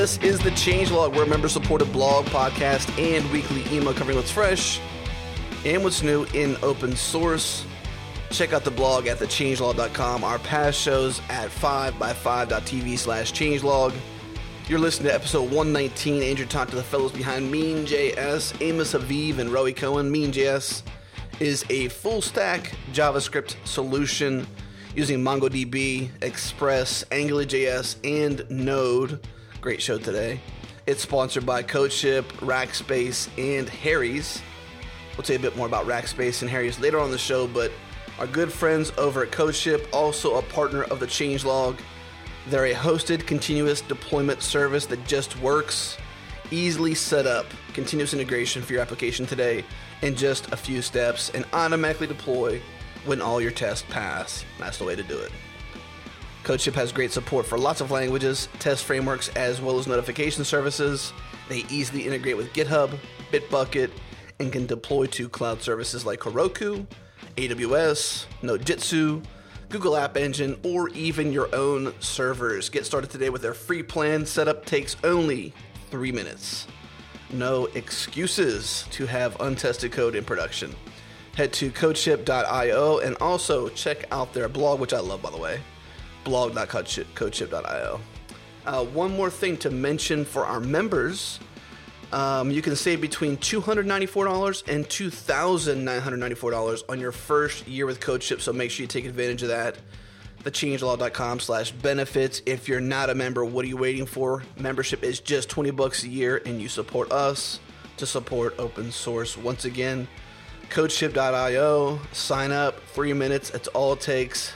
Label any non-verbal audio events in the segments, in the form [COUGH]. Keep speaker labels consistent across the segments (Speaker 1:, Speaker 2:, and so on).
Speaker 1: This is the Changelog. Where We're a member-supported blog, podcast, and weekly email covering what's fresh and what's new in open source. Check out the blog at thechangelog.com. Our past shows at 5by5.tv slash changelog. You're listening to episode 119. Andrew talked to the fellows behind Mean.js, Amos Haviv and Roie Cohen. Mean.js is a full stack JavaScript solution using MongoDB, Express, AngularJS, and Node. Great show today. It's sponsored by CodeShip, Rackspace, and Harry's. We'll tell you a bit more about Rackspace and Harry's later on the show, but our good friends over at CodeShip, also a partner of the Changelog. They're a hosted continuous deployment service that just works. Easily set up continuous integration for your application today in just a few steps and automatically deploy when all your tests pass. That's the way to do it. CodeShip has great support for lots of languages, test frameworks, as well as notification services. They easily integrate with GitHub, Bitbucket, and can deploy to cloud services like Heroku, AWS, Nodejitsu, Google App Engine, or even your own servers. Get started today with their free plan. Setup takes only three minutes. No excuses to have untested code in production. Head to codeship.io and also check out their blog, which I love, by the way blog.codeship.io. Uh, one more thing to mention for our members um, you can save between $294 and $2,994 on your first year with CodeShip, so make sure you take advantage of that. Thechangelog.com slash benefits. If you're not a member, what are you waiting for? Membership is just 20 bucks a year, and you support us to support open source. Once again, codeship.io, sign up, three minutes, that's all it takes.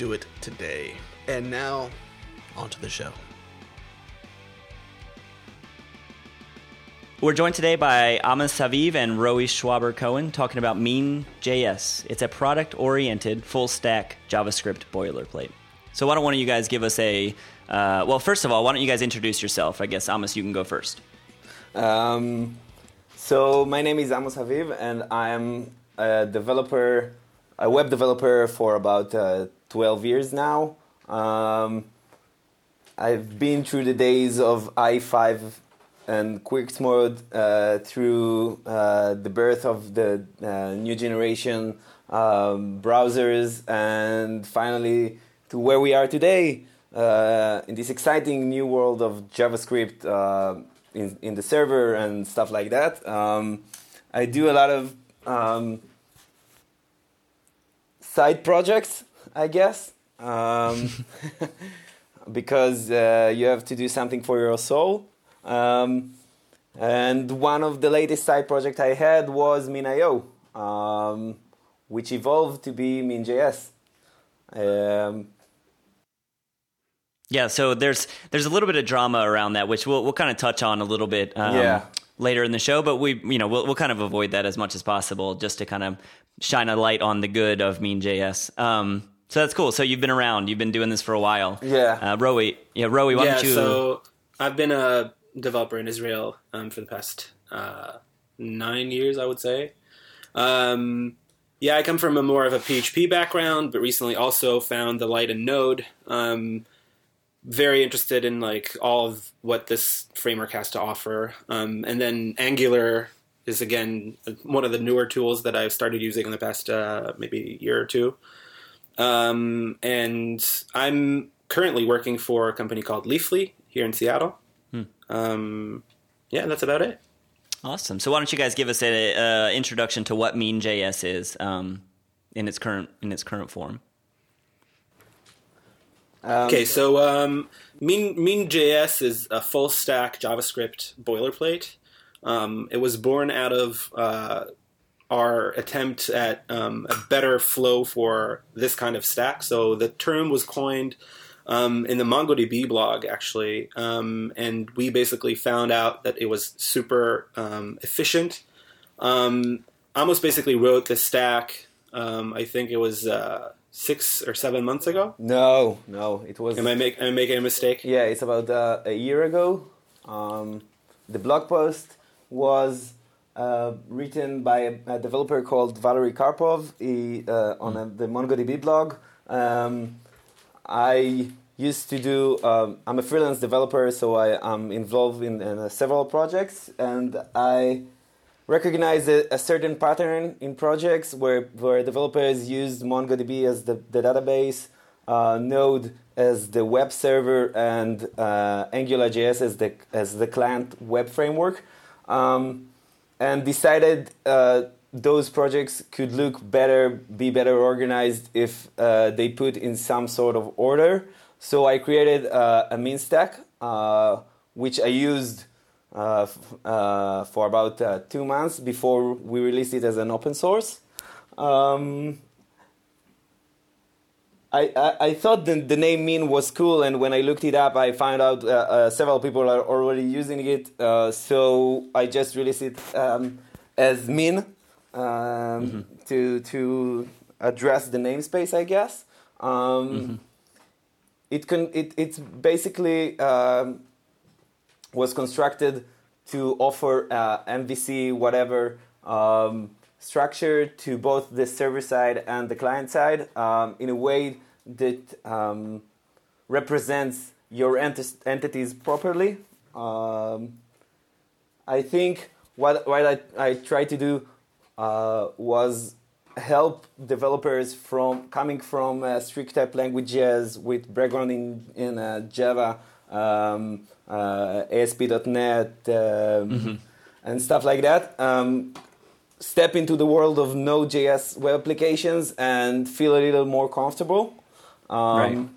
Speaker 1: Do it today. And now, on to the show.
Speaker 2: We're joined today by Amos Haviv and Roie Schwaber Cohen talking about Mean.js. It's a product oriented, full stack JavaScript boilerplate. So, why don't one of you guys give us a. Uh, well, first of all, why don't you guys introduce yourself? I guess, Amos, you can go first.
Speaker 3: Um, so, my name is Amos Haviv, and I'm a developer, a web developer for about uh, 12 years now. Um, I've been through the days of IE5 and Quirks mode uh, through uh, the birth of the uh, new generation um, browsers, and finally to where we are today uh, in this exciting new world of JavaScript uh, in, in the server and stuff like that. Um, I do a lot of um, side projects, I guess. Um, [LAUGHS] because uh, you have to do something for your soul. Um, and one of the latest side projects I had was Mean.io, um, which evolved to be Mean.js. Um,
Speaker 2: yeah, so there's there's a little bit of drama around that, which we'll we'll kind of touch on a little bit um,
Speaker 3: Yeah.
Speaker 2: later in the show. But we you know we'll we'll kind of avoid that as much as possible, just to kind of shine a light on the good of Mean.js. Um, so that's cool. So you've been around, you've been doing this for a while.
Speaker 3: Yeah.
Speaker 2: uh, Roie, yeah, Roie, why
Speaker 4: yeah,
Speaker 2: don't you?
Speaker 4: so I've been a developer in Israel um, for the past uh, nine years, I would say. Um, yeah, I come from a more of a PHP background, but recently also found the light in Node. Um, very interested in like all of what this framework has to offer, um, and then Angular is again one of the newer tools that I've started using in the past uh, maybe year or two. Um, and I'm currently working for a company called Leafly here in Seattle. Um, yeah, that's about it.
Speaker 2: Awesome. So why don't you guys give us an uh, introduction to what Mean.js is um, in its current in its current form?
Speaker 3: um,
Speaker 4: Okay, so um, Mean Mean.js is a full stack JavaScript boilerplate. Um, it was born out of uh, our attempt at um, a better flow for this kind of stack. So the term was coined um, in the MongoDB blog, actually, um, and we basically found out that it was super um, efficient. Um, Amos basically wrote the stack. Um, I think it was uh, six or seven months ago.
Speaker 3: no, no, it was.
Speaker 4: Am I make am I making a mistake?
Speaker 3: Yeah, it's about uh, a year ago. Um, the blog post was uh, written by a, a developer called Valeri Karpov he, uh, on a, the MongoDB blog. Um, I used to do. Um, I'm a freelance developer, so I am involved in, in uh, several projects, and I recognize a, a, certain pattern in projects where where developers use MongoDB as the, the database, uh, Node as the web server, and uh, AngularJS as the as the client web framework, um, and decided uh, those projects could look better, be better organized if uh, they put in some sort of order. So I created uh, a Mean stack, uh, which I used uh, f- uh, for about two months before we released it as an open source. Um, I, I, I, thought the, the name Mean was cool, and when I looked it up, I found out several people are already using it. so I just released it um, as Mean um, mm-hmm. to to address the namespace, I guess. Um, mm-hmm. It can it it's basically um, was constructed to offer uh, MVC whatever um, structure to both the server side and the client side um, in a way that um, represents your ent- entities properly. Um, I think what what I, I try to do uh, was help developers from coming from uh, strict type languages with background in, in uh, Java, um, uh, ASP.NET, um, mm-hmm. and stuff like that. Step into the world of Node.js web applications and feel a little more comfortable. Um,
Speaker 2: right.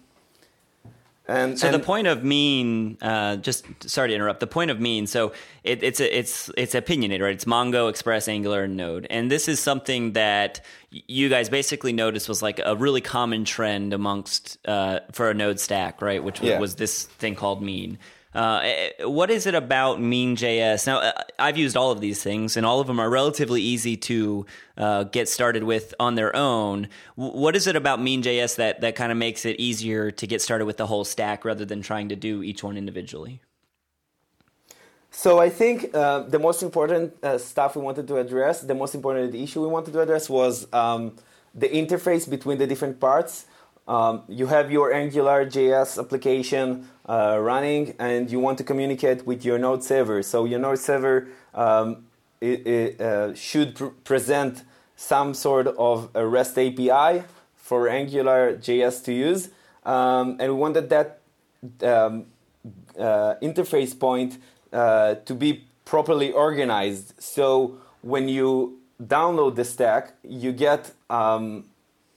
Speaker 2: And, so and, the point of mean, uh, just sorry to interrupt. The point of mean, so it, it's a, it's it's opinionated, right? It's Mongo, Express, Angular, and Node, and this is something that you guys basically noticed was like a really common trend amongst uh, for a Node stack, right? Which yeah. was this thing called mean. Uh, eh, what is it about Mean.js? Now, uh, I've used all of these things, and all of them are relatively easy to uh, get started with on their own. what is it about Mean.js that, that kind of makes it easier to get started with the whole stack rather than trying to do each one individually?
Speaker 3: So I think uh, the most important uh, stuff we wanted to address, the most important issue we wanted to address was um, the interface between the different parts. Um, you have your Angular JS application uh, running and you want to communicate with your Node server. So your Node server um, it, it, uh, should pr- present some sort of a REST API for Angular JS to use. Um, and we wanted that um, uh, interface point uh, to be properly organized. So when you download the stack, you get um,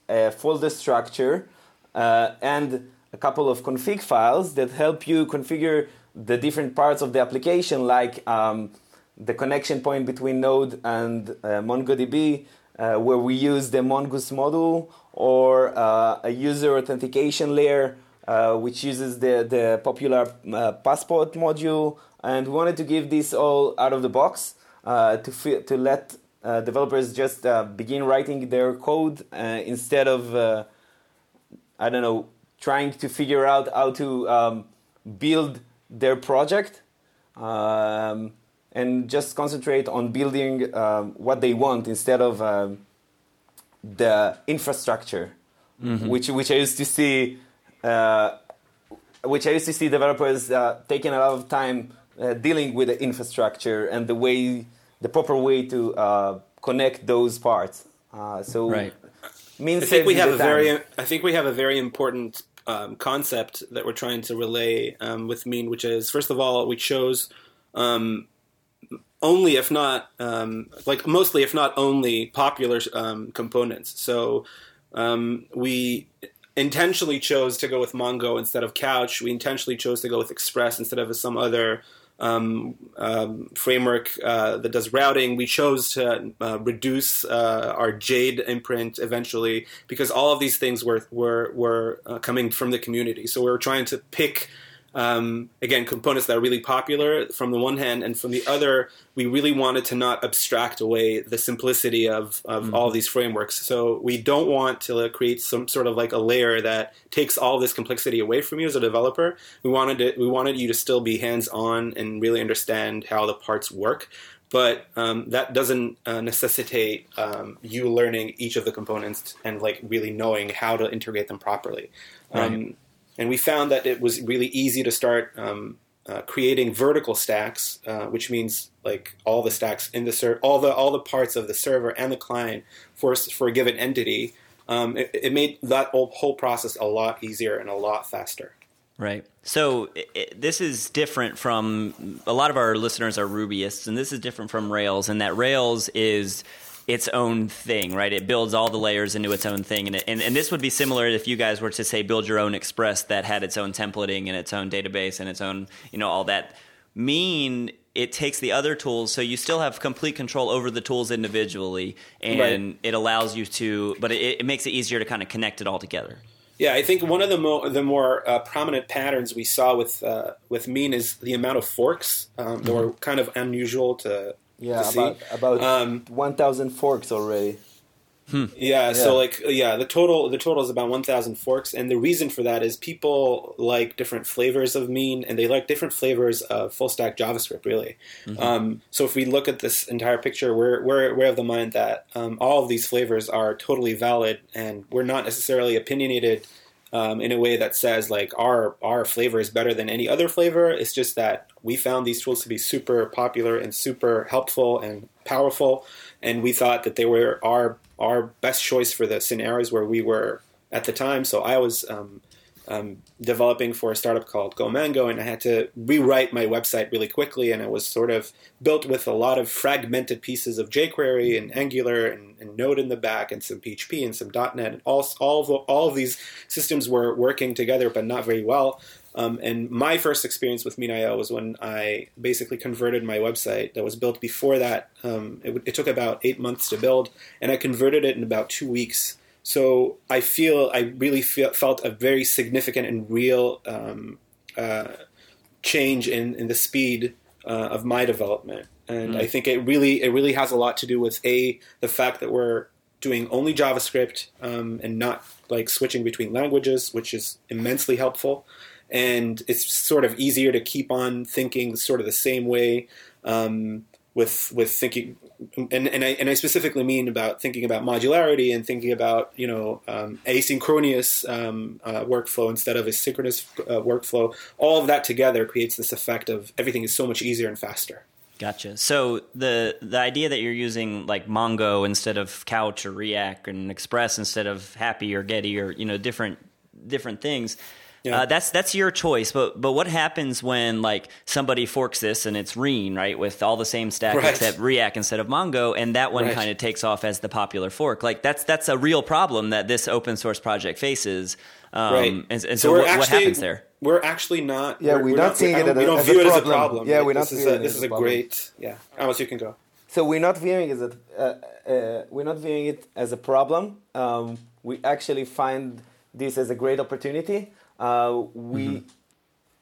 Speaker 3: a folder structure uh, and a couple of config files that help you configure the different parts of the application, like um, the connection point between Node and uh, MongoDB, uh, where we use the Mongoose module, or uh, a user authentication layer, uh, which uses the, the popular uh, Passport module. And we wanted to give this all out of the box to, to let developers just begin writing their code instead of I don't know, trying to figure out how to um, build their project um, and just concentrate on building um, what they want instead of um, the infrastructure, mm-hmm. which which I used to see. Uh, which I used to see developers uh, taking a lot of time uh, dealing with the infrastructure and the way, the proper way to uh, connect those parts. Uh, so
Speaker 2: right
Speaker 4: means I think we have a time. very I think we have a very important um, concept that we're trying to relay um, with mean, which is first of all we chose um, only if not um, like mostly if not only popular um, components. So um, we intentionally chose to go with Mongo instead of Couch. We intentionally chose to go with Express instead of some other um, um, framework uh, that does routing. We chose to uh, reduce uh, our Jade imprint eventually because all of these things were were were uh, coming from the community. So we were trying to pick um, again, components that are really popular from the one hand, and from the other, we really wanted to not abstract away the simplicity of, of mm-hmm. all of these frameworks. So we don't want to create some sort of like a layer that takes all this complexity away from you as a developer. We wanted it, we wanted you to still be hands on and really understand how the parts work. But um, that doesn't uh, necessitate um, you learning each of the components and like really knowing how to integrate them properly.
Speaker 2: Right.
Speaker 4: And we found that it was really easy to start um, uh, creating vertical stacks, uh, which means like all the stacks in the ser- all the all the parts of the server and the client for for a given entity. Um, it, it, made that whole, process a lot easier and a lot faster.
Speaker 2: Right. So it, this is different from a lot of our listeners are Rubyists, and this is different from Rails, and that Rails is its own thing, right? It builds all the layers into its own thing, and, it, and and this would be similar if you guys were to say build your own Express that had its own templating and its own database and its own you know all that. Mean it takes the other tools, so you still have complete control over the tools individually, and right. it allows you to, but it, it makes it easier to kind of connect it all together.
Speaker 4: Yeah, I think one of the, mo- the more uh, prominent patterns we saw with uh, with Mean is the amount of forks um, that mm-hmm. were kind of unusual to
Speaker 3: yeah
Speaker 4: to
Speaker 3: about about um, one thousand forks already.
Speaker 4: Hmm. Yeah, yeah, so like yeah, the total the total is about 1000 forks and the reason for that is people like different flavors of mean and they like different flavors of full stack JavaScript really. Mm-hmm. Um, so if we look at this entire picture, we're we're, we're of the mind that um, all of these flavors are totally valid and we're not necessarily opinionated um, in a way that says like our our flavor is better than any other flavor. It's just that we found these tools to be super popular and super helpful and powerful, and we thought that they were our our best choice for the scenarios where we were at the time. So I was um, um, developing for a startup called GoMango, and I had to rewrite my website really quickly. And it was sort of built with a lot of fragmented pieces of jQuery and Angular and, and Node in the back, and some PHP and some .NET. And all all of, all of these systems were working together, but not very well. Um, and my first experience with Mean.io was when I basically converted my website that was built before that. Um, it, it, took about eight months to build, and I converted it in about two weeks. So I feel I really feel, felt a very significant and real um, uh, change in, in the speed uh, of my development, and mm. I think it really it really has a lot to do with a the fact that we're doing only JavaScript um, and not like switching between languages, which is immensely helpful. And it's sort of easier to keep on thinking sort of the same way. Um, with with thinking and, and I and I specifically mean about thinking about modularity and thinking about you know um, asynchronous um, uh, workflow instead of a synchronous uh, workflow. All of that together creates this effect of everything is so much easier and faster.
Speaker 2: Gotcha. So the the idea that you're using like Mongo instead of Couch or React and Express instead of Hapi or Geddy or you know different different things yeah. Uh, that's that's your choice, but but what happens when like somebody forks this and it's Reen right with all the same stack right. except React instead of Mongo, and that one right. kind of takes off as the popular fork. Like that's that's a real problem that this open source project faces. Um, right. And, and so, so what, actually, what, happens there?
Speaker 4: We're actually not.
Speaker 3: Yeah, we're, we're not, seeing it.
Speaker 4: we don't view it as a problem.
Speaker 3: Yeah, we're not.
Speaker 4: This is a, this is a great. Yeah, Amos, you can go.
Speaker 3: So we're not viewing it as a, uh, uh, we're not viewing it as a problem. Um, we actually find this as a great opportunity uh, we, mm-hmm.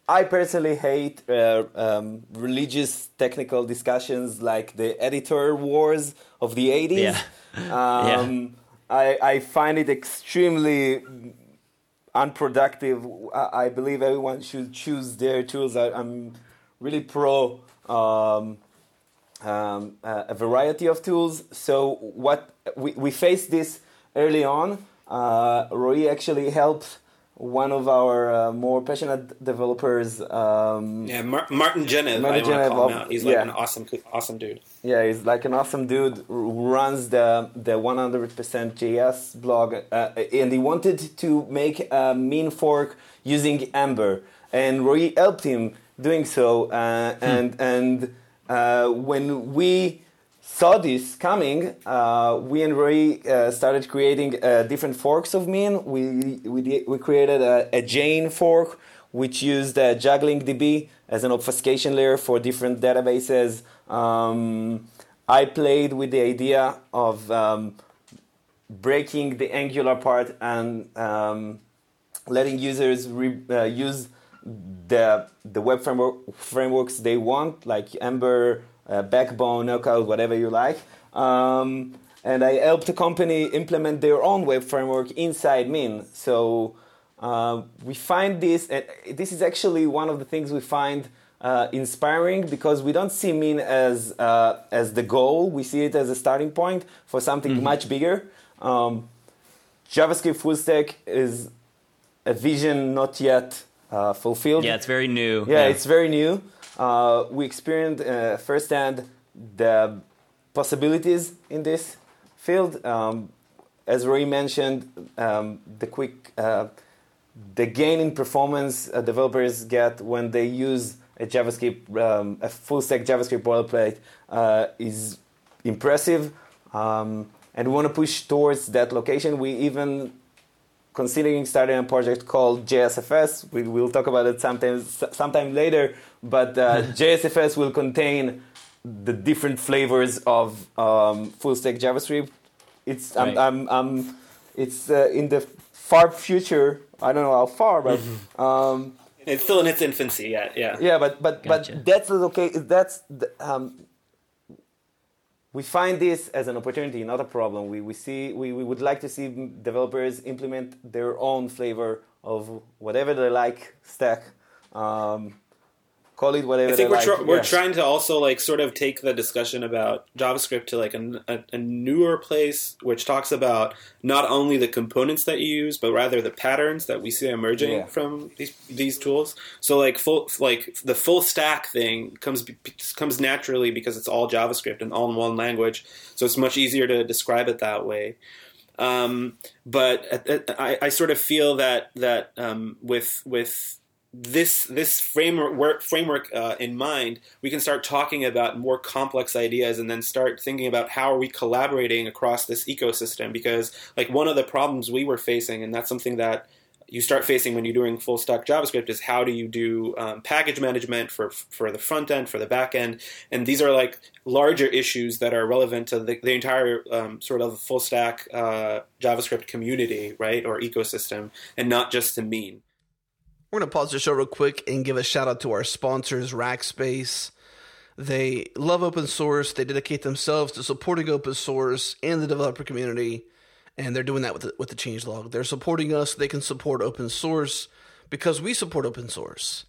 Speaker 3: I personally hate uh, um, religious technical discussions like the editor wars of the 80s. [LAUGHS] Yeah. Um, yeah. I, I find it extremely unproductive. I, I, believe everyone should choose their tools. I, am really pro um, um, a variety of tools. So what we, we faced this early on. Uh, Roy actually helped one of our uh, more passionate developers. Um,
Speaker 4: yeah, Mar- Martin Genev. Martin I call him out. He's like yeah. an awesome, awesome dude.
Speaker 3: Yeah, he's like an awesome dude. Runs the the 100% JS blog, uh, and he wanted to make a mean fork using Ember, and Roy helped him doing so. Uh, hmm. And and uh, when we saw this coming, uh, we and Roy uh, started creating uh, different forks of Mean. We, we, we created a, a Jane fork, which used uh, JugglingDB as an obfuscation layer for different databases. Um, I played with the idea of um, breaking the Angular part and um, letting users re- uh, use the, the web framework, frameworks they want, like Ember, uh, Backbone, Knockout, whatever you like. Um, and I helped the company implement their own web framework inside Mean. So uh, we find this, and this is actually one of the things we find uh, inspiring because we don't see Mean as uh, as the goal. We see it as a starting point for something mm-hmm. much bigger. Um, JavaScript full stack is a vision not yet uh, fulfilled.
Speaker 2: Yeah, it's very new.
Speaker 3: Yeah, it's very new. Uh, we experienced uh, firsthand the possibilities in this field. Um, as Roy mentioned, um, the quick, uh, the gain in performance uh, developers get when they use a JavaScript, um, a full stack JavaScript boilerplate uh, is impressive. Um, and we want to push towards that location. We even considering starting a project called JSFS. We will talk about it sometime sometime later, but uh, [LAUGHS] JSFS will contain the different flavors of um, full stack JavaScript. It's
Speaker 2: Right.
Speaker 3: I'm, I'm, I'm, it's uh, in the far future. I don't know how far, but um,
Speaker 4: It's still in its infancy yet. Yeah.
Speaker 3: yeah, but but
Speaker 2: Gotcha.
Speaker 3: but that's okay. That's the, um, we find this as an opportunity, not a problem. We we see we, we would like to see developers implement their own flavor of whatever they like stack. Um, call it whatever
Speaker 4: I think we're
Speaker 3: like.
Speaker 4: tr- we're
Speaker 3: Yeah.
Speaker 4: trying to also like sort of take the discussion about JavaScript to like a, a, a newer place, which talks about not only the components that you use, but rather the patterns that we see emerging
Speaker 3: Yeah.
Speaker 4: from these these tools. So like full like the full stack thing comes comes naturally because it's all JavaScript and all in one language, so it's much easier to describe it that way. Um, but I, I sort of feel that that um, with with this this framework framework uh, in mind, we can start talking about more complex ideas, and then start thinking about how are we collaborating across this ecosystem. Because like one of the problems we were facing, and that's something that you start facing when you're doing full stack JavaScript is how do you do um, package management for for the front end, for the back end, and these are like larger issues that are relevant to the, the entire um, sort of full stack uh, JavaScript community, right, or ecosystem, and not just to mean.
Speaker 1: We're going to pause the show real quick and give a shout out to our sponsors, Rackspace. They love open source. They dedicate themselves to supporting open source and the developer community, and they're doing that with the, with the changelog. They're supporting us. They can support open source because we support open source.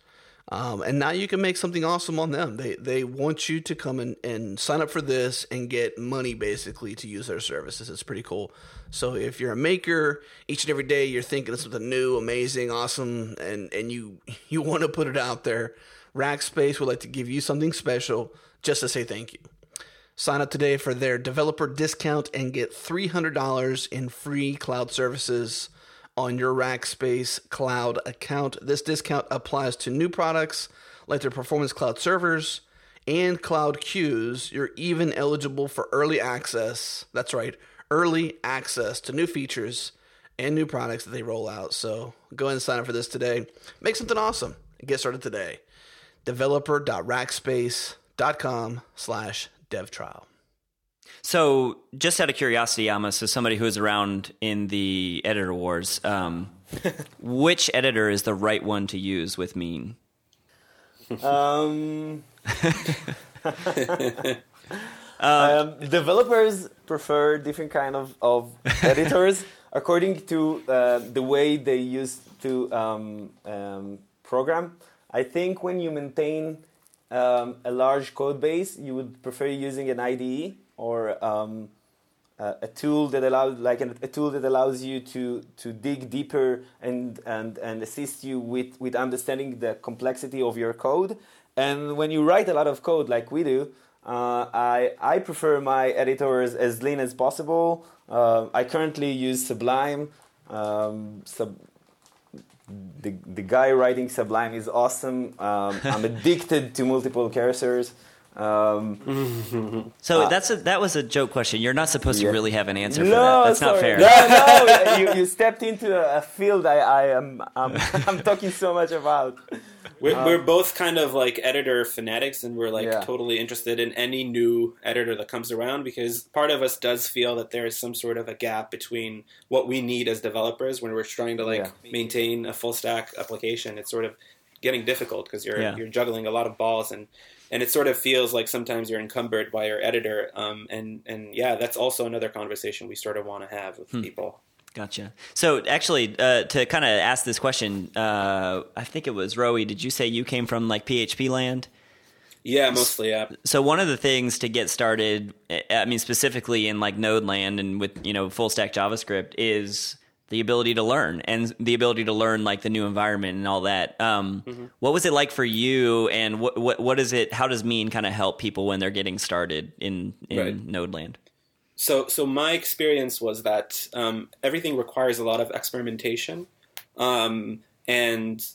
Speaker 1: Um, and now you can make something awesome on them. They they want you to come and, and sign up for this and get money basically to use their services. It's pretty cool. So if you're a maker, each and every day you're thinking of something new, amazing, awesome, and, and you [LAUGHS] you want to put it out there, Rackspace would like to give you something special just to say thank you. Sign up today for their developer discount and get $300 in free cloud services on your Rackspace cloud account. This discount applies to new products like their performance cloud servers and cloud queues. You're even eligible for early access. That's right, early access to new features and new products that they roll out. So go ahead and sign up for this today. Make something awesome and get started today. Developer.rackspace.com slash dev trial.
Speaker 2: So, just out of curiosity, Amos, as somebody who is around in the editor wars, um, [LAUGHS] which editor is the right one to use with Mean?
Speaker 3: Um, [LAUGHS] [LAUGHS] um, developers prefer different kind of, of [LAUGHS] editors according to uh, the way they used to um, um, program. I think when you maintain um, a large code base, you would prefer using an IDE or um, uh, a tool that allows like an, a tool that allows you to to dig deeper and and and assist you with with understanding the complexity of your code and when you write a lot of code like we do uh, I I prefer my editors as lean as possible uh, I currently use Sublime um, sub, the, the guy writing Sublime is awesome um, I'm [LAUGHS] addicted to multiple cursors um,
Speaker 2: So that's a, that was a joke question. You're not supposed to really have an answer for
Speaker 3: no,
Speaker 2: that. That's not fair.
Speaker 3: No, no, [LAUGHS] you, you stepped into a, a field I, I am I'm, [LAUGHS] I'm talking so much about.
Speaker 4: We're, we're both kind of like editor fanatics, and we're like
Speaker 3: Yeah.
Speaker 4: totally interested in any new editor that comes around because part of us does feel that there is some sort of a gap between what we need as developers when we're trying to like
Speaker 3: Yeah.
Speaker 4: maintain a full stack application. It's sort of getting difficult because you're
Speaker 2: Yeah.
Speaker 4: you're juggling a lot of balls and. And it sort of feels like sometimes you're encumbered by your editor, um, and and yeah, that's also another conversation we sort of want to have with people.
Speaker 2: Gotcha. So, actually, uh, to kind of ask this question, uh, I think it was Roie. Did you say you came from like PHP land?
Speaker 4: Yeah, mostly. Yeah.
Speaker 2: So one of the things to get started, I mean, specifically in like Node land and with you know full stack JavaScript, is the ability to learn and the ability to learn like the new environment and all that. Um,
Speaker 4: Mm-hmm.
Speaker 2: What was it like for you, and what what what is it? How does Mean kind of help people when they're getting started in in
Speaker 4: Right.
Speaker 2: Nodeland?
Speaker 4: So so my experience was that um, everything requires a lot of experimentation um, and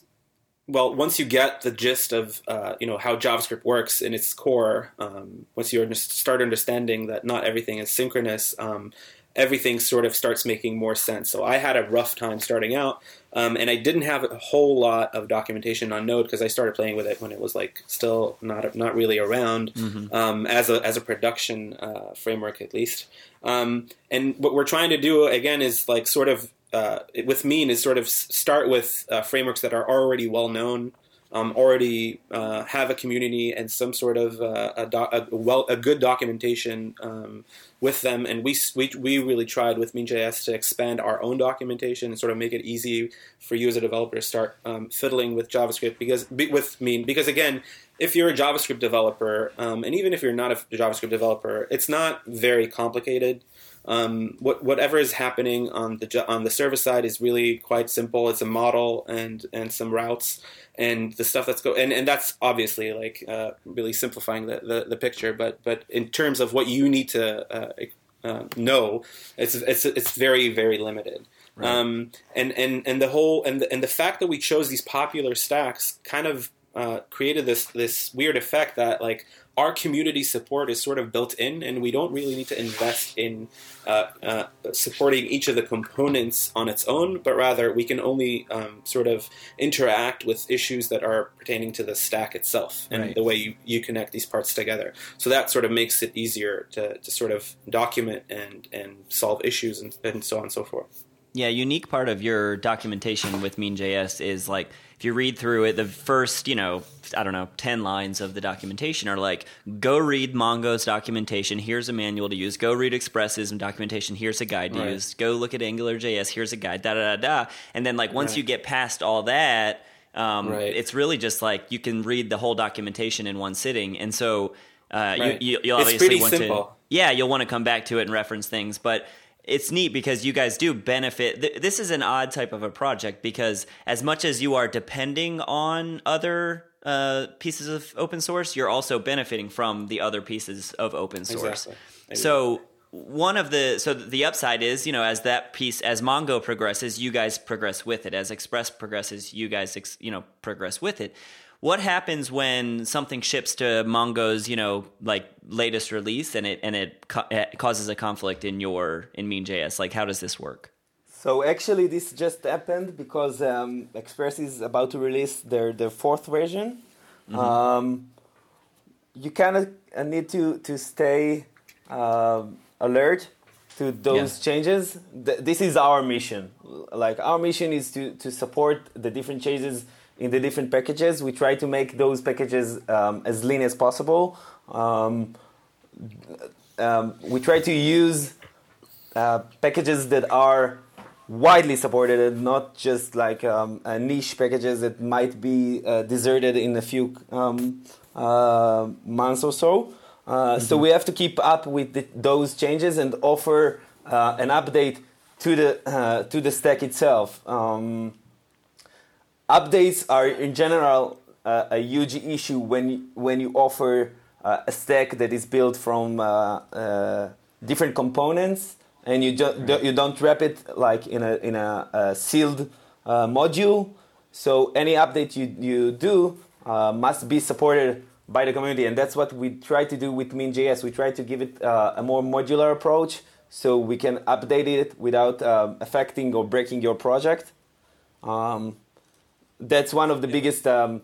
Speaker 4: well once you get the gist of uh, you know how javascript works in its core um, once you start understanding that not everything is synchronous um, everything sort of starts making more sense. So i had a rough time starting out um, and i didn't have a whole lot of documentation on node because i started playing with it when it was like still not not really around um, as a as a production uh, framework at least. Um, and what we're trying to do again is like sort of uh, with Mean is sort of start with uh, frameworks that are already well known, um, already uh, have a community and some sort of uh, a, doc- a well a good documentation um, with them. And we, we we really tried with Mean.js to expand our own documentation and sort of make it easy for you as a developer to start um, fiddling with JavaScript because be- with Mean because again. If you're a JavaScript developer, um, and even if you're not a JavaScript developer, it's not very complicated um, what, whatever is happening on the on the server side is really quite simple. It's a model and and some routes and the stuff that's go and, and that's obviously like uh, really simplifying the, the, the picture. But but in terms of what you need to uh, uh, know, it's it's it's very very limited. Um, and and and the whole and the, and the fact that we chose these popular stacks kind of uh, created this this weird effect that like our community support is sort of built in, and we don't really need to invest in uh, uh, supporting each of the components on its own, but rather we can only um, sort of interact with issues that are pertaining to the stack itself and
Speaker 2: Right.
Speaker 4: the way you, you connect these parts together. So that sort of makes it easier to, to sort of document and, and solve issues and, and so on and so forth.
Speaker 2: Yeah, unique part of your documentation with Mean.js is like if you read through it, the first, you know, I don't know, 10 lines of the documentation are like, go read Mongo's documentation, here's a manual to use. Go read Express's documentation, here's a guide to
Speaker 4: Right.
Speaker 2: use. Go look at AngularJS, here's a guide, da da da da. And then, like, once
Speaker 4: Right.
Speaker 2: you get past all that, um,
Speaker 4: Right.
Speaker 2: it's really just like you can read the whole documentation in one sitting. And so uh, you, you'll obviously want to yeah, you'll want to come back to it and reference things, but it's neat because you guys do benefit. This is an odd type of a project because as much as you are depending on other uh, pieces of open source, you're also benefiting from the other pieces of open source.
Speaker 4: Exactly.
Speaker 2: So one of the so the upside is you know as that piece as Mongo progresses, you guys progress with it. As Express progresses, you guys ex, you know progress with it. What happens when something ships to Mongo's you know like latest release and it and it, co- it causes a conflict in your in Mean.js? Like how does this work?
Speaker 3: So actually, this just happened because um, Express is about to release their, their fourth version. Um, you kind of need to to stay um alert to those
Speaker 2: Yeah.
Speaker 3: changes. Th- this is our mission. Like our mission is to to support the different changes in the different packages. We try to make those packages um, as lean as possible. Um, um, we try to use uh, packages that are widely supported and not just like um, uh, niche packages that might be uh, deserted in a few um, uh, months or so. Uh, So we have to keep up with the, those changes and offer uh, an update to the uh, to the stack itself. Um, updates are in general uh, a huge issue when when you offer uh, a stack that is built from uh, uh, different components and you ju- do, you don't wrap it like in a in a, uh sealed uh, module. So any update you you do uh, must be supported by the community, and that's what we try to do with Mean.js. We try to give it a more modular approach, so we can update it without um, affecting or breaking your project. Um, that's one of the biggest um,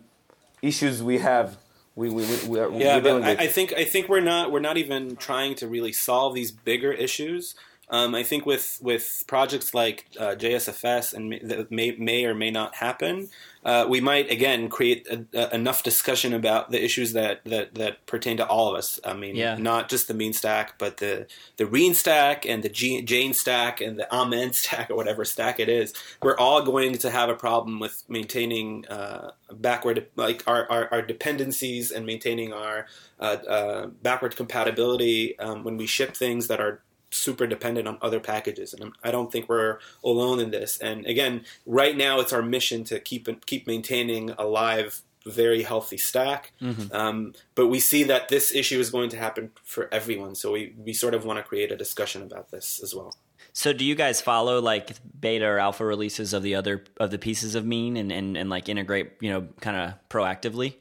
Speaker 3: issues we have. We we we, are
Speaker 4: Yeah, but. I, I think I think we're not we're not even trying to really solve these bigger issues. Um, I think with with projects like uh, JSFS and may, that may may or may not happen, uh, we might again create a, a, enough discussion about the issues that, that that pertain to all of us. I mean,
Speaker 2: Yeah.
Speaker 4: not just the mean stack, but the the Reen stack and the G, Jane stack and the Amen [LAUGHS] stack or whatever stack it is. We're all going to have a problem with maintaining uh, backward like our, our, our dependencies and maintaining our uh, uh, backward compatibility um, when we ship things that are super dependent on other packages, and I don't think we're alone in this. And again, right now it's our mission to keep keep maintaining a live, very healthy stack.
Speaker 2: Mm-hmm.
Speaker 4: Um, but we see that this issue is going to happen for everyone, so we we sort of want to create a discussion about this as well.
Speaker 2: So do you guys follow like beta or alpha releases of the other of the pieces of Mean and and, and like integrate you know kind of proactively?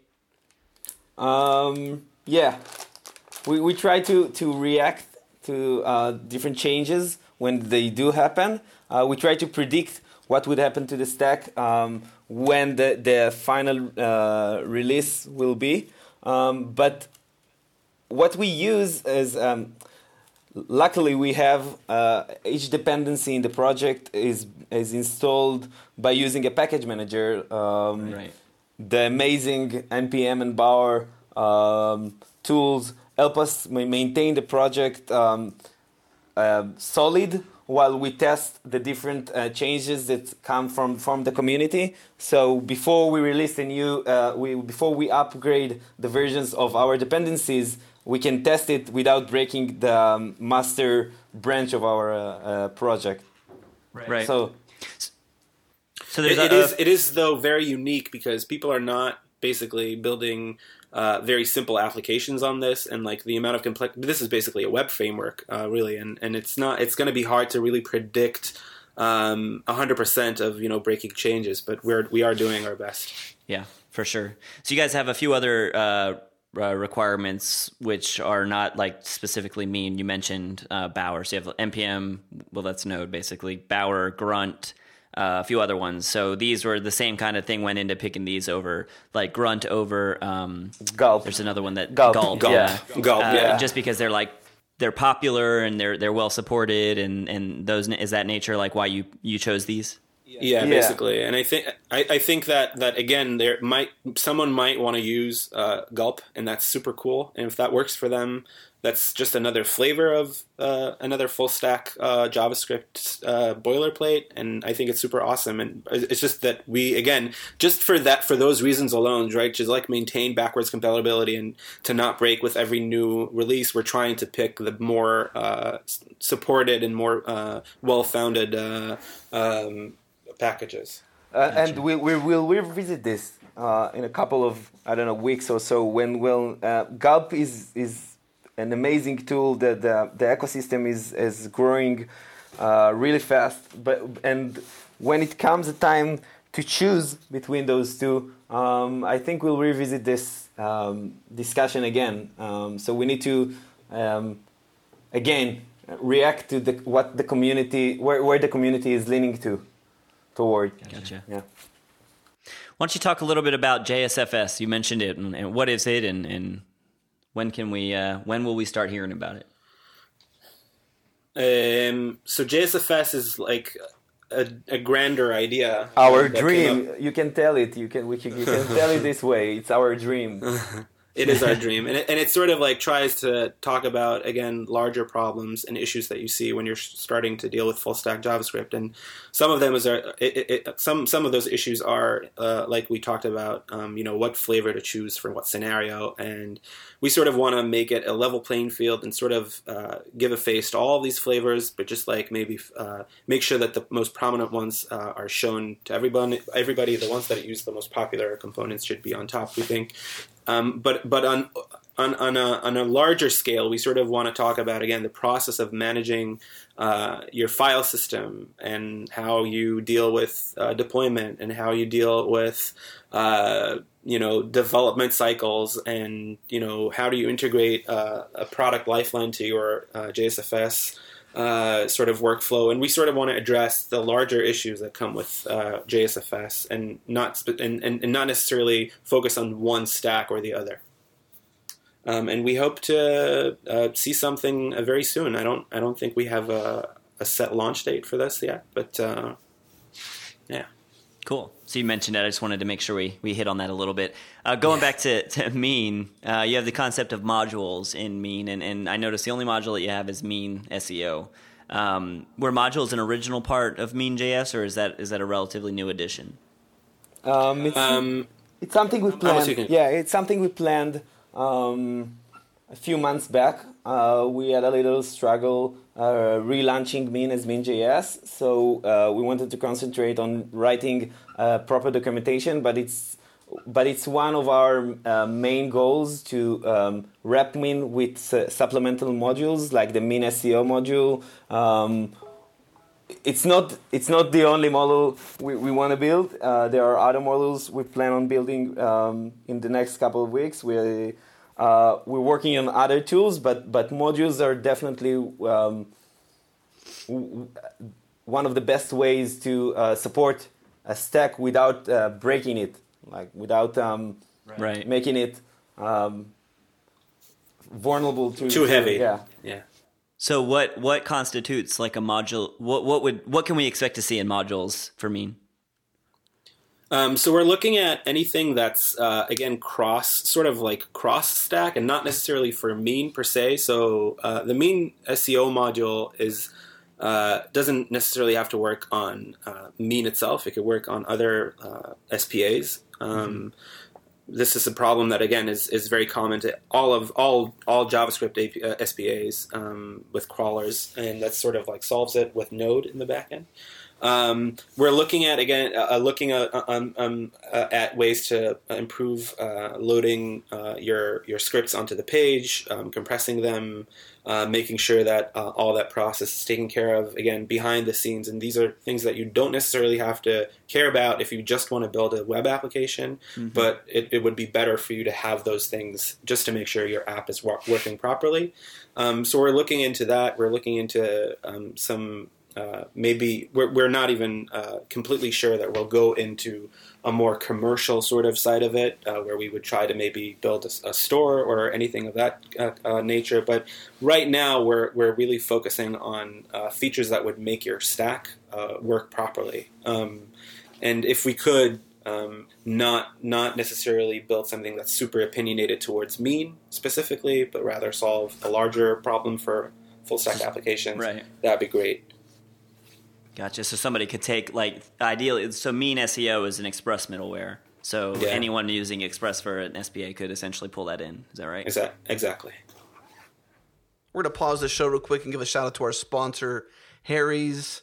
Speaker 3: Um, yeah, we we try to to react to uh, different changes when they do happen. Uh, we try to predict what would happen to the stack um, when the the final uh, release will be. Um, but what we use is um, luckily we have uh, each dependency in the project is is installed by using a package manager. Um,
Speaker 2: Right.
Speaker 3: The amazing npm and Bower um, tools help us maintain the project um, uh, solid while we test the different uh, changes that come from, from the community. So before we release a new, uh, we, before we upgrade the versions of our dependencies, we can test it without breaking the um, master branch of our uh, uh, project.
Speaker 2: Right.
Speaker 3: So
Speaker 2: so
Speaker 4: It,
Speaker 2: there's
Speaker 4: it
Speaker 2: a,
Speaker 4: is it is though very unique because people are not basically building uh, very simple applications on this, and like the amount of complex. This is basically a web framework, uh, really, and and it's not. It's going to be hard to really predict um, 100% of you know breaking changes, but we're we are doing our best.
Speaker 2: Yeah, for sure. So you guys have a few other uh, uh, requirements which are not like specifically mean. You mentioned uh, Bower, so you have npm. Well, that's Node basically. Bower, Grunt, uh, a few other ones. So these were the same kind of thing. Went into picking these over like Grunt over. Um,
Speaker 3: Gulp.
Speaker 2: there's another one that
Speaker 3: Gulp.
Speaker 2: Gulp,
Speaker 3: Gulp.
Speaker 2: yeah,
Speaker 4: Gulp,
Speaker 2: Uh,
Speaker 4: yeah.
Speaker 2: just because they're like they're popular and they're they're well supported and and those is that nature like why you you chose these.
Speaker 4: Yeah,
Speaker 3: Yeah.
Speaker 4: basically, and I think I, I think that that again, there might someone might want to use uh, Gulp, and that's super cool. And if that works for them, that's just another flavor of uh, another full stack uh, JavaScript uh, boilerplate, and I think it's super awesome. And it's just that we again, just for that, for those reasons alone, right, just like maintain backwards compatibility and to not break with every new release, we're trying to pick the more uh, supported and more uh, well-founded uh, um, packages.
Speaker 3: Uh, and we, we will revisit this uh, in a couple of I don't know weeks or so when will uh, Gulp is is an amazing tool that the, the ecosystem is is growing uh, really fast. But and when it comes a time to choose between those two um, I think we'll revisit this um, discussion again. Um, so we need to um, again react to the what the community where, where the community is leaning to toward
Speaker 2: Gotcha.
Speaker 3: yeah
Speaker 2: Why don't you talk a little bit about JSFS? You mentioned it, and, and what is it, and, and when can we, uh, when will we start hearing about it?
Speaker 4: Um, so JSFS is like a, a grander idea.
Speaker 3: our dream you can tell it you can we can, you can tell it this way it's our dream [LAUGHS]
Speaker 4: It is our [LAUGHS] dream, and it, and it sort of like tries to talk about again larger problems and issues that you see when you're starting to deal with full stack JavaScript, and some of them is are it, it, it, some some of those issues are uh, like we talked about, um, you know, what flavor to choose for what scenario, and we sort of want to make it a level playing field and sort of uh, give a face to all of these flavors, but just like maybe uh, make sure that the most prominent ones uh, are shown to everybody. Everybody, the ones that use the most popular components should be on top. We think. Um, but but on on on a, on a larger scale, we sort of want to talk about again the process of managing uh, your file system and how you deal with uh, deployment and how you deal with uh, you know development cycles and you know how do you integrate uh, a product lifeline to your uh, JSFS uh, sort of workflow, and we sort of want to address the larger issues that come with uh, JSFS, and not and, and, and not necessarily focus on one stack or the other. Um, and we hope to uh, see something uh, very soon. I don't I don't think we have a, a set launch date for this yet, but uh, yeah.
Speaker 2: Cool. So you mentioned that. I just wanted to make sure we, we hit on that a little bit. Uh, going back to, to [LAUGHS] Mean, uh, you have the concept of modules in Mean, and, and I noticed the only module that you have is Mean SEO. Um, were modules an original part of Mean.js, or is that is that a relatively new addition?
Speaker 3: um, it's,
Speaker 4: Um,
Speaker 3: it's something we planned yeah it's something we planned um, a few months back, uh, we had a little struggle uh, relaunching Mean as Mean.js. So uh, we wanted to concentrate on writing uh, proper documentation, but it's but it's one of our uh, main goals to um, wrap Mean with supplemental modules like the Mean SEO module. Um, it's not it's not the only model we, we want to build. Uh, there are other models we plan on building um, in the next couple of weeks. We uh, we're working on other tools, but but modules are definitely um, one of the best ways to uh, support a stack without uh, breaking it, like without um,
Speaker 2: right.
Speaker 3: making it um, vulnerable to
Speaker 4: too heavy.
Speaker 3: Yeah,
Speaker 4: yeah.
Speaker 2: So what what constitutes like a module? What what would what can we expect to see in modules for Mean?
Speaker 4: Um, so we're looking at anything that's uh, again cross, sort of like cross stack, and not necessarily for mean per se. So uh, the mean SEO module is uh, doesn't necessarily have to work on uh, mean itself. It could work on other uh, SPAs. Um, mm-hmm. This is a problem that again is, is very common to all of all all JavaScript AP, uh, SPAs um, with crawlers, and that sort of like solves it with Node in the backend. Um, we're looking at again, uh, uh looking at, uh, um, um, uh, at ways to improve uh, loading uh, your your scripts onto the page, um, compressing them, making sure that all that process is taken care of. Again, behind the scenes, and these are things that you don't necessarily have to care about if you just want to build a web application. Mm-hmm. But it, it, would be better for you to have those things just to make sure your app is working properly. Um, so we're looking into that. We're looking into um, some uh, maybe we're, we're not even uh, completely sure that we'll go into a more commercial sort of side of it, uh, where we would try to maybe build a, a store or anything of that uh, uh, nature. But right now, we're we're really focusing on features that would make your stack work properly. Um, and if we could, um, not not necessarily build something that's super opinionated towards mean specifically, but rather solve a larger problem for full stack applications.
Speaker 2: Right.
Speaker 4: That'd be great.
Speaker 2: Gotcha. So somebody could take like ideally. So Mean SEO is an Express middleware. So yeah. anyone using Express for an SPA could essentially pull that in. Is that right?
Speaker 4: Exactly.
Speaker 1: We're gonna pause the show real quick and give a shout out to our sponsor, Harry's.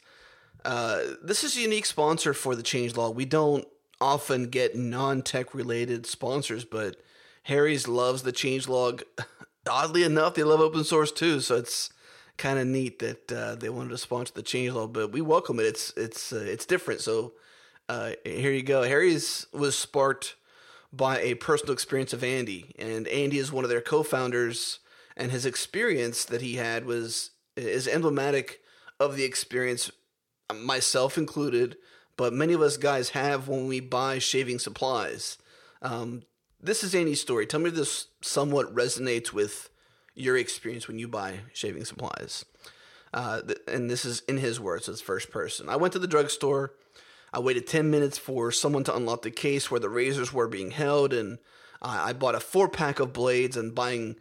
Speaker 1: Uh, this is a unique sponsor for the changelog. We don't often get non-tech related sponsors, but Harry's loves the changelog. [LAUGHS] Oddly enough, they love open source too. So it's kind of neat that uh, they wanted to sponsor the changelog, but we welcome it. It's it's uh, it's different. So uh, here you go. Harry's was sparked by a personal experience of Andy, and Andy is one of their co-founders, and his experience that he had was is emblematic of the experience, myself included, but many of us guys have when we buy shaving supplies. Um, this is Andy's story. Tell me if this somewhat resonates with your experience when you buy shaving supplies. Uh, and this is in his words, it's first person. I went to the drugstore. I waited 10 minutes for someone to unlock the case where the razors were being held, and I bought a four pack of blades and buying.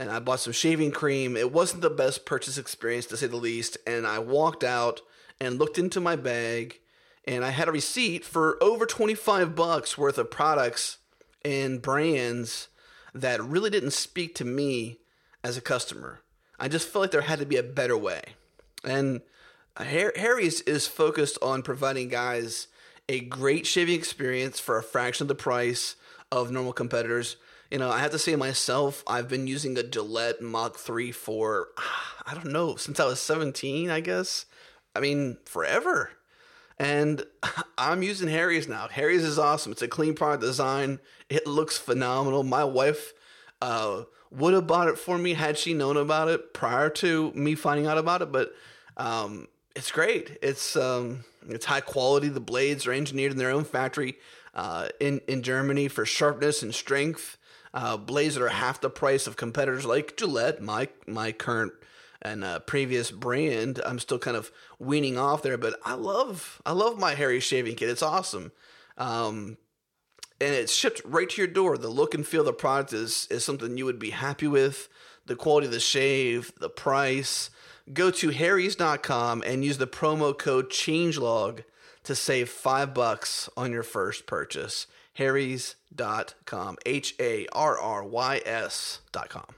Speaker 1: And I bought some shaving cream. It wasn't the best purchase experience to say the least. And I walked out and looked into my bag, and I had a receipt for over 25 bucks worth of products and brands that really didn't speak to me as a customer. I just felt like there had to be a better way. And Harry's is focused on providing guys a great shaving experience for a fraction of the price of normal competitors. You know, I have to say myself, I've been using a Gillette Mach 3 for, I don't know, since I was 17, I guess. I mean, forever. And [LAUGHS] I'm using Harry's now. Harry's is awesome. It's a clean product design. It looks phenomenal. My wife uh, would have bought it for me had she known about it prior to me finding out about it. But um, it's great. It's um, it's high quality. The blades are engineered in their own factory uh, in in Germany for sharpness and strength. Uh, blades that are half the price of competitors like Gillette, my my current and uh, previous brand. I'm still kind of weaning off there, but I love I love my Harry shaving kit. It's awesome. Um, and it's shipped right to your door. The look and feel of the product is is something you would be happy with. The quality of the shave, the price. Go to harrys.com and use the promo code changelog to save 5 bucks on your first purchase. harrys.com. H A R R Y S.com.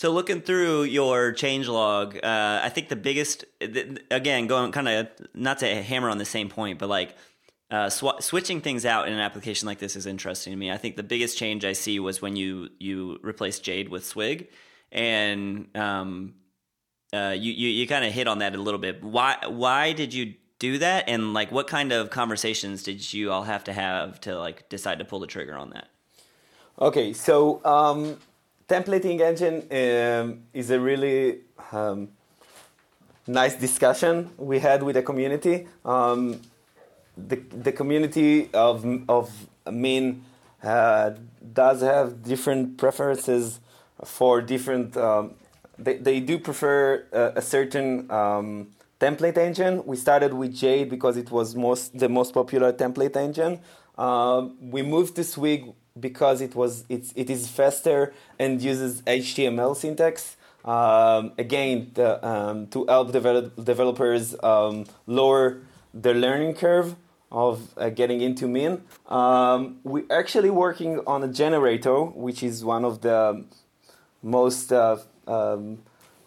Speaker 2: So looking through your changelog, uh, I think the biggest, again, going kind of not to hammer on the same point, but like uh, sw- switching things out in an application like this is interesting to me. I think the biggest change I see was when you you replaced Jade with Swig, and um, uh, you you, you kind of hit on that a little bit. Why why did you do that, and like what kind of conversations did you all have to have to like decide to pull the trigger on that?
Speaker 3: Okay, so um, templating engine um, is a really um, nice discussion we had with the community. Um, the, the community of, of Mean uh, does have different preferences for different. Um, they, they do prefer a, a certain um, template engine. We started with Jade because it was most the most popular template engine. Uh, we moved to Swig because it was it's, it is faster and uses HTML syntax. Um, again, the, um, to help develop, developers um, lower their learning curve of uh, getting into Mean. Um, we're actually working on a generator, which is one of the most uh, um,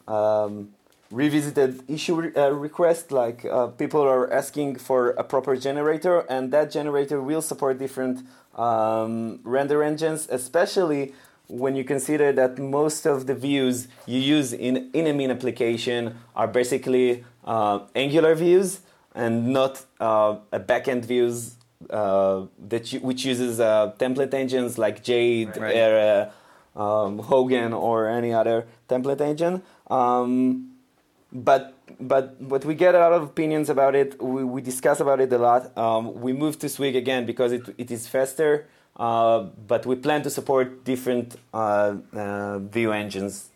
Speaker 3: um, revisited issue uh, requests. Like uh, people are asking for a proper generator, and that generator will support different um, render engines, especially when you consider that most of the views you use in, in a Mean application are basically uh, Angular views and not uh, a backend views uh, that you, which uses uh, template engines like Jade,
Speaker 2: Right.
Speaker 3: Era, um, Hogan, or any other template engine. Um, but but but we get a lot of opinions about it. We, we discuss about it a lot. Um, we moved to Swig again because it, it is faster. Uh, but we plan to support different uh, uh, view engines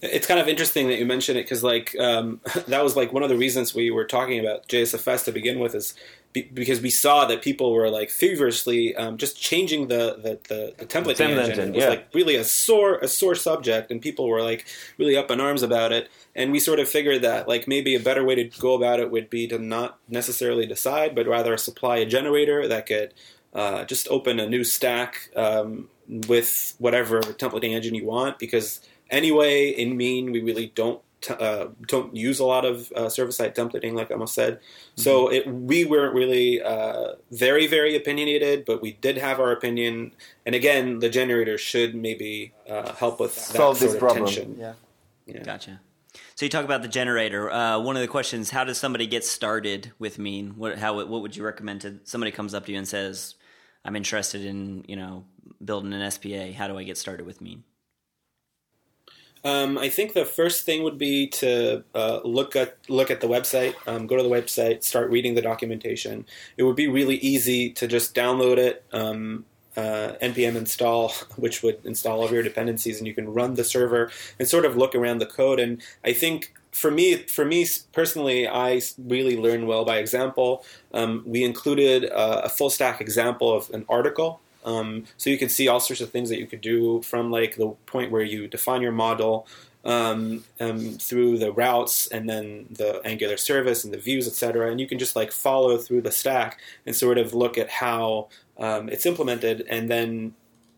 Speaker 4: It's kind of interesting that you mention it because, like, um, [LAUGHS] that was like one of the reasons we were talking about JSFS to begin with, is be- because we saw that people were like feverishly um, just changing the the, the, the template engine.
Speaker 3: engine,
Speaker 4: It was
Speaker 3: yeah.
Speaker 4: like really a sore a sore subject, and people were like really up in arms about it. And we sort of figured that like maybe a better way to go about it would be to not necessarily decide, but rather supply a generator that could uh, just open a new stack um, with whatever templating engine you want. Because anyway, in Mean, we really don't t- uh, don't use a lot of uh, server side templating, like I Emma said. So it, we weren't really uh, very very opinionated, but we did have our opinion. And again, the generator should maybe uh, help with that
Speaker 3: solve this
Speaker 4: sort of
Speaker 3: problem.
Speaker 4: tension.
Speaker 3: Yeah.
Speaker 4: Yeah.
Speaker 2: Gotcha. So you talk about the generator. Uh, one of the questions: How does somebody get started with Mean? What how what would you recommend to somebody comes up to you and says, "I'm interested in you know building an SPA. How do I get started with Mean?"
Speaker 4: Um, I think the first thing would be to uh, look at look at the website. Um, go to the website, start reading the documentation. It would be really easy to just download it, um, uh, npm install, [LAUGHS] which would install all of your dependencies, and you can run the server and sort of look around the code. And I think for me, for me personally, I really learn well by example. Um, we included uh, a full stack example of an article um, so you could see all sorts of things that you could do from like the point where you define your model um, um, through the routes and then the Angular service and the views, etc. And you can just like follow through the stack and sort of look at how um, it's implemented, and then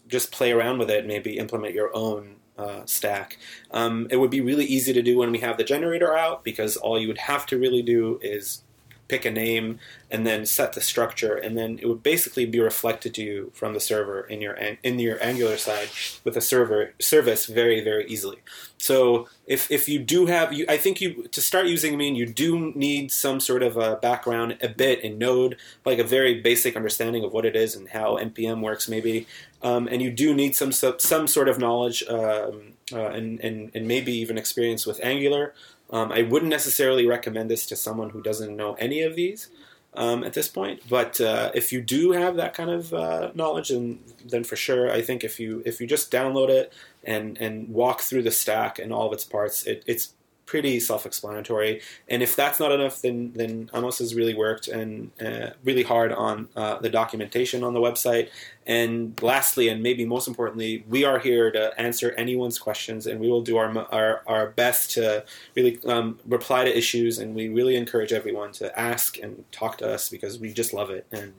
Speaker 4: just play around with it. Maybe implement your own uh, stack. Um, it would be really easy to do when we have the generator out because all you would have to really do is pick a name and then set the structure, and then it would basically be reflected to you from the server in your in your Angular side with a server service very very easily. So if if you do have, you, I think you to start using Mean, you do need some sort of a background, a bit in Node, like a very basic understanding of what it is and how npm works, maybe, um, and you do need some some, some sort of knowledge um, uh, and, and and maybe even experience with Angular. Um, I wouldn't necessarily recommend this to someone who doesn't know any of these um, at this point. But uh, if you do have that kind of uh, knowledge, then then for sure, I think if you if you just download it and and walk through the stack and all of its parts, it, it's pretty self-explanatory. And if that's not enough, then then Amos has really worked and uh, really hard on uh, the documentation on the website. And lastly, and maybe most importantly, we are here to answer anyone's questions, and we will do our our, our best to really um, reply to issues. And we really encourage everyone to ask and talk to us because we just love it. And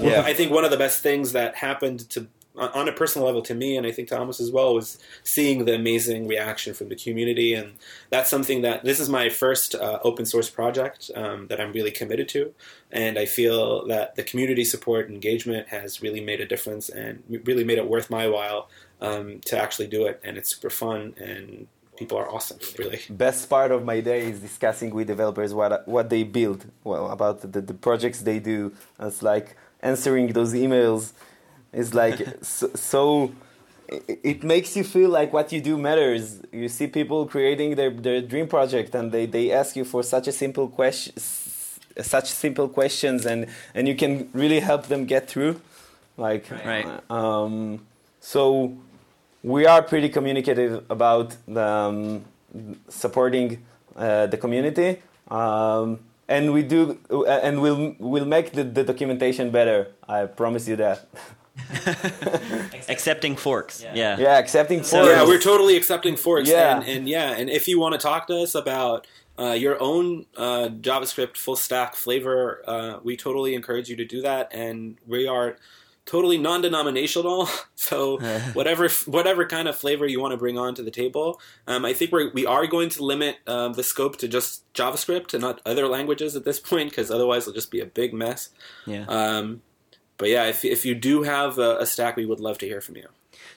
Speaker 3: Yeah.
Speaker 4: I think one of the best things that happened to on a personal level to me, and I think Thomas as well, was seeing the amazing reaction from the community, and that's something that this is my first uh, open source project um, that I'm really committed to, and I feel that the community support and engagement has really made a difference and really made it worth my while um, to actually do it, and it's super fun and people are awesome, really.
Speaker 3: Best part of my day is discussing with developers what what they build, well about the, the projects they do. It's like answering those emails is like [LAUGHS] so, so it, it makes you feel like what you do matters. You see people creating their, their dream project and they, they ask you for such a simple question such simple questions and, and you can really help them get through. Like
Speaker 2: Right.
Speaker 3: um, so we are pretty communicative about the, um, supporting uh, the community. Um, and we do, uh, and we'll we'll make the, the documentation better. I promise you that. [LAUGHS]
Speaker 2: Accepting forks. Yeah.
Speaker 3: Yeah, accepting
Speaker 2: So-
Speaker 3: forks.
Speaker 4: yeah, we're totally accepting forks.
Speaker 3: Yeah.
Speaker 4: And, and yeah, and if you want to talk to us about uh, your own uh, JavaScript full stack flavor, uh, we totally encourage you to do that. And we are totally non-denominational. [LAUGHS] So [LAUGHS] whatever whatever kind of flavor you want to bring onto the table, um, I think we're, we are going to limit um, the scope to just JavaScript and not other languages at this point, because otherwise it'll just be a big mess.
Speaker 2: Yeah.
Speaker 4: Um, but yeah, if, if you do have a, a stack, we would love to hear from you.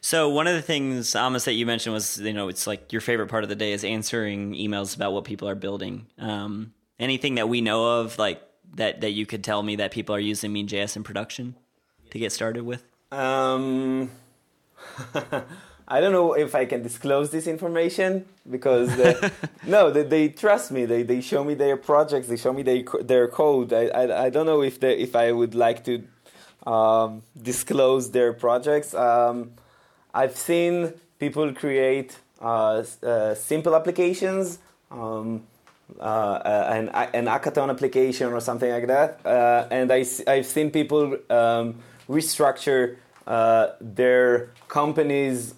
Speaker 2: So one of the things, Amos, that you mentioned was, you know, it's like your favorite part of the day is answering emails about what people are building. Um, anything that we know of, like that, that you could tell me that people are using Mean.js in production to get started with?
Speaker 3: Um, [LAUGHS] I don't know if I can disclose this information because uh, [LAUGHS] no, they, they trust me. They, they show me their projects. They show me their their code. I, I, I don't know if they, if I would like to um, disclose their projects. Um, I've seen people create uh, uh, simple applications. Um, uh, an, an hackathon application or something like that. Uh, and I, have seen people um, restructure uh, their company's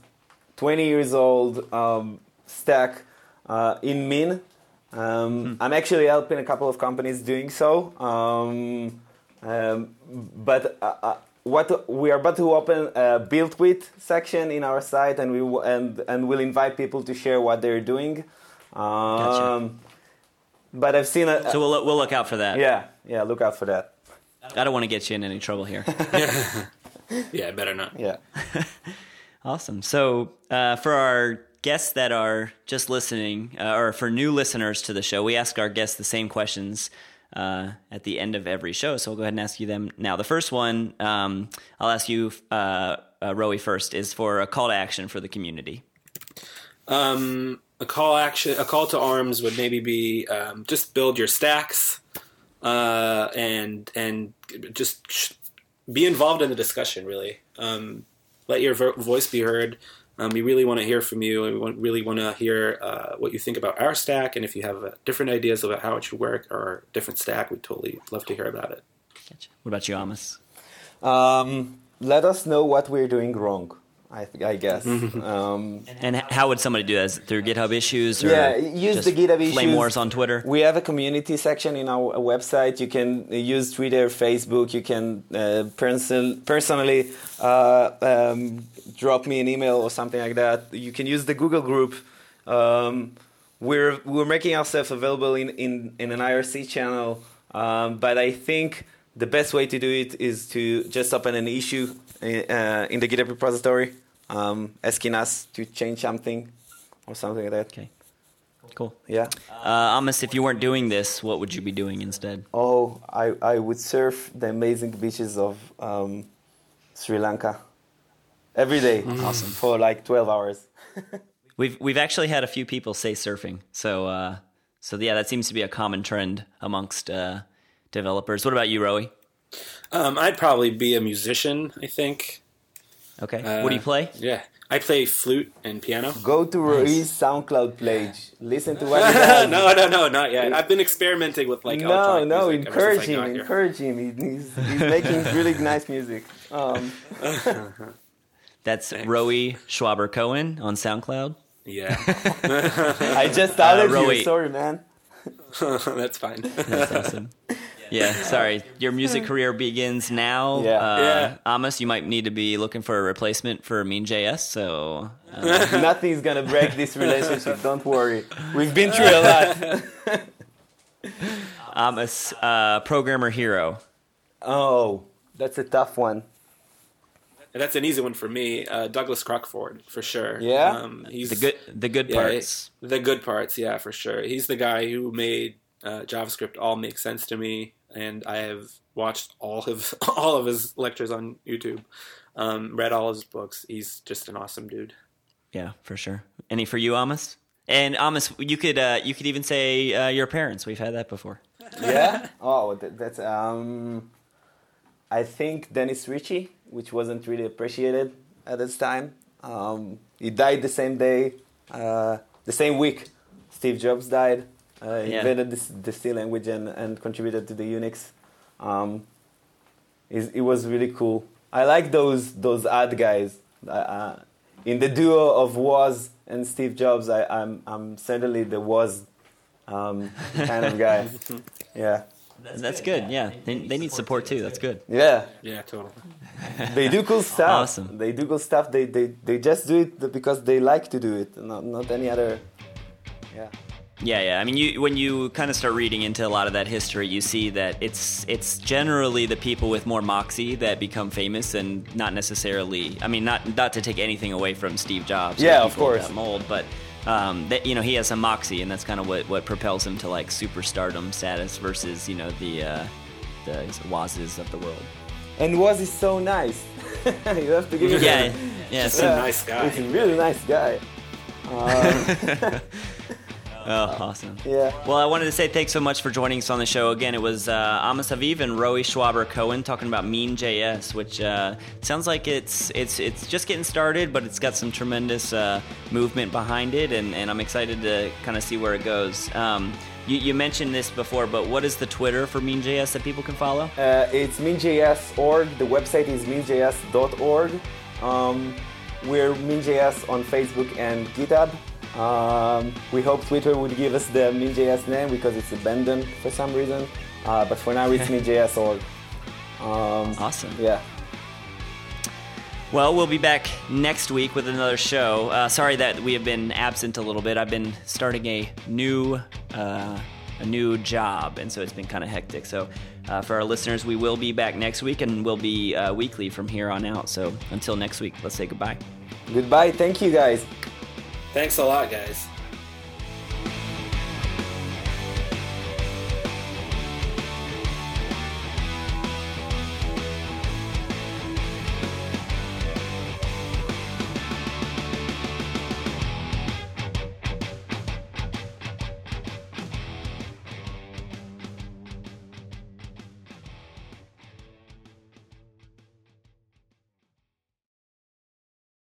Speaker 3: 20 years old um, stack uh, in Mean. Um, I'm actually helping a couple of companies doing so. Um, but uh, uh, what we are about to open a build with section in our site, and we w- and and we'll invite people to share what they're doing. Um, But I've seen a,
Speaker 2: So we'll, we'll look out for that.
Speaker 3: yeah yeah look out for that.
Speaker 2: I don't want to get you in any trouble here. [LAUGHS]
Speaker 4: Yeah, better not.
Speaker 3: Yeah. [LAUGHS]
Speaker 2: Awesome. So, uh, for our guests that are just listening, uh, or for new listeners to the show, we ask our guests the same questions uh, at the end of every show. So, we'll go ahead and ask you them now. The first one, um, I'll ask you, uh, uh, Roie, first, is for a call to action for the community.
Speaker 4: Um, a call action, a call to arms would maybe be um, just build your stacks, uh, and and just be involved in the discussion. Really, um, let your vo- voice be heard. Um, we really want to hear from you, and we want, really want to hear uh, what you think about our stack. And if you have uh, different ideas about how it should work or a different stack, we'd totally love to hear about it.
Speaker 2: Gotcha. What about you, Amos?
Speaker 3: Um, let us know what we're doing wrong. I, th- I guess. [LAUGHS] um,
Speaker 2: And how would somebody do that? Is it through GitHub issues? Or
Speaker 3: Yeah, use the GitHub issues.
Speaker 2: Flame wars on Twitter.
Speaker 3: We have a community section in our website. You can use Twitter, Facebook. You can uh, person- personally uh, um, drop me an email or something like that. You can use the Google group. Um, we're we're making ourselves available in, in, in an IRC channel, um, but I think the best way to do it is to just open an issue uh, in the GitHub repository, um, asking us to change something or something like that.
Speaker 2: Okay. Cool.
Speaker 3: Yeah.
Speaker 2: Uh, Amos, if you weren't doing this, what would you be doing instead?
Speaker 3: Oh, I, I would surf the amazing beaches of um, Sri Lanka every day. [LAUGHS] Awesome. For like 12 hours. [LAUGHS]
Speaker 2: We've we've actually had a few people say surfing, so uh, so yeah, that seems to be a common trend amongst uh, developers. What about you, Roie?
Speaker 4: Um, I'd probably be a musician. I think.
Speaker 2: Okay,
Speaker 4: Uh,
Speaker 2: what do you play?
Speaker 4: Yeah, I play flute and piano.
Speaker 3: Go to Roie's SoundCloud page. Listen to what he [LAUGHS] does.
Speaker 4: no, no, no, not yet. I've been experimenting with like
Speaker 3: no,
Speaker 4: electronic
Speaker 3: no,
Speaker 4: music ever
Speaker 3: encourage
Speaker 4: since
Speaker 3: him, encourage him. He's, he's making really [LAUGHS] nice music. Um, [LAUGHS]
Speaker 2: That's Roie Schwaber Cohen on SoundCloud.
Speaker 4: Yeah,
Speaker 3: I just started
Speaker 2: Roy-
Speaker 3: you. Sorry, man.
Speaker 4: that's fine.
Speaker 2: That's awesome. Yeah, [LAUGHS] sorry. Your music career begins now.
Speaker 3: Yeah.
Speaker 2: Uh,
Speaker 4: Yeah.
Speaker 2: Amos, you might need to be looking for a replacement for Mean.js. So, uh, [LAUGHS]
Speaker 3: Nothing's gonna break this relationship. [LAUGHS] Don't worry. We've been through a lot.
Speaker 2: Amos, uh, programmer hero.
Speaker 3: Oh, that's a tough one.
Speaker 4: That's an easy one for me. Uh, Douglas Crockford, for sure.
Speaker 3: Yeah?
Speaker 4: um, he's
Speaker 2: The good, the good
Speaker 4: yeah,
Speaker 2: parts.
Speaker 4: The good parts, yeah, for sure. He's the guy who made uh, JavaScript all make sense to me, and I have watched all of [LAUGHS] all of his lectures on YouTube, um, read all his books. He's just an awesome dude.
Speaker 2: Yeah, for sure. Any for you, Amos? And Amos, you could uh, you could even say uh, your parents. We've had that before. [LAUGHS]
Speaker 3: Yeah. Oh, that, that's um. I think Dennis Ritchie, which wasn't really appreciated at this time. Um, he died the same day, uh, the same week. Steve Jobs died. Uh, he
Speaker 2: Yeah.
Speaker 3: invented this, the C language and, and contributed to the Unix. Um, he's- it was really cool. I like those those odd guys. Uh, uh, in the duo of Woz and Steve Jobs, I, I'm I'm certainly the Woz um, kind of guy. [LAUGHS] Yeah,
Speaker 2: That's good. Yeah, they, they need support too. That's good.
Speaker 3: yeah.
Speaker 4: Yeah, totally. [LAUGHS]
Speaker 3: They do cool stuff.
Speaker 2: Awesome.
Speaker 3: They do cool stuff. They, they they just do it because they like to do it, not not any other. Yeah.
Speaker 2: Yeah, yeah. I mean, you when you kind of start reading into a lot of that history, you see that it's it's generally the people with more moxie that become famous, and not necessarily. I mean, not not to take anything away from Steve Jobs.
Speaker 3: Yeah, of course.
Speaker 2: That mold, but um, that you know he has some moxie, and that's kind of what what propels him to like superstardom status versus you know the uh, the Wozes of the world.
Speaker 3: And Woz is so nice. [LAUGHS] you have to give it.
Speaker 2: Yeah, [LAUGHS] yeah.
Speaker 4: Just
Speaker 2: so-
Speaker 4: a nice guy.
Speaker 3: He's a really nice guy. [LAUGHS] Um,
Speaker 2: oh, awesome.
Speaker 3: yeah.
Speaker 2: Well, I wanted to say thanks so much for joining us on the show. Again, it was uh, Amos Haviv and Roie Schwaber Cohen talking about Mean.js, which uh, sounds like it's it's it's just getting started, but it's got some tremendous uh, movement behind it, and, and I'm excited to kind of see where it goes. Um, you, you mentioned this before, but what is the Twitter for Mean.js that people can follow?
Speaker 3: Uh, it's mean.js.org. The website is mean.js.org. Um, we're mean.js on Facebook and GitHub. Um, we hope Twitter would give us the mean.js name because it's abandoned for some reason. Uh, but for now, it's [LAUGHS] mean.js.org. Um,
Speaker 2: Awesome.
Speaker 3: Yeah.
Speaker 2: Well, we'll be back next week with another show. Uh, sorry that we have been absent a little bit. I've been starting a new uh, a new job, and so it's been kind of hectic. So, uh, for our listeners, we will be back next week, and we'll be uh, weekly from here on out. So, until next week, let's say goodbye.
Speaker 3: Goodbye. Thank you, guys.
Speaker 4: Thanks a lot, guys.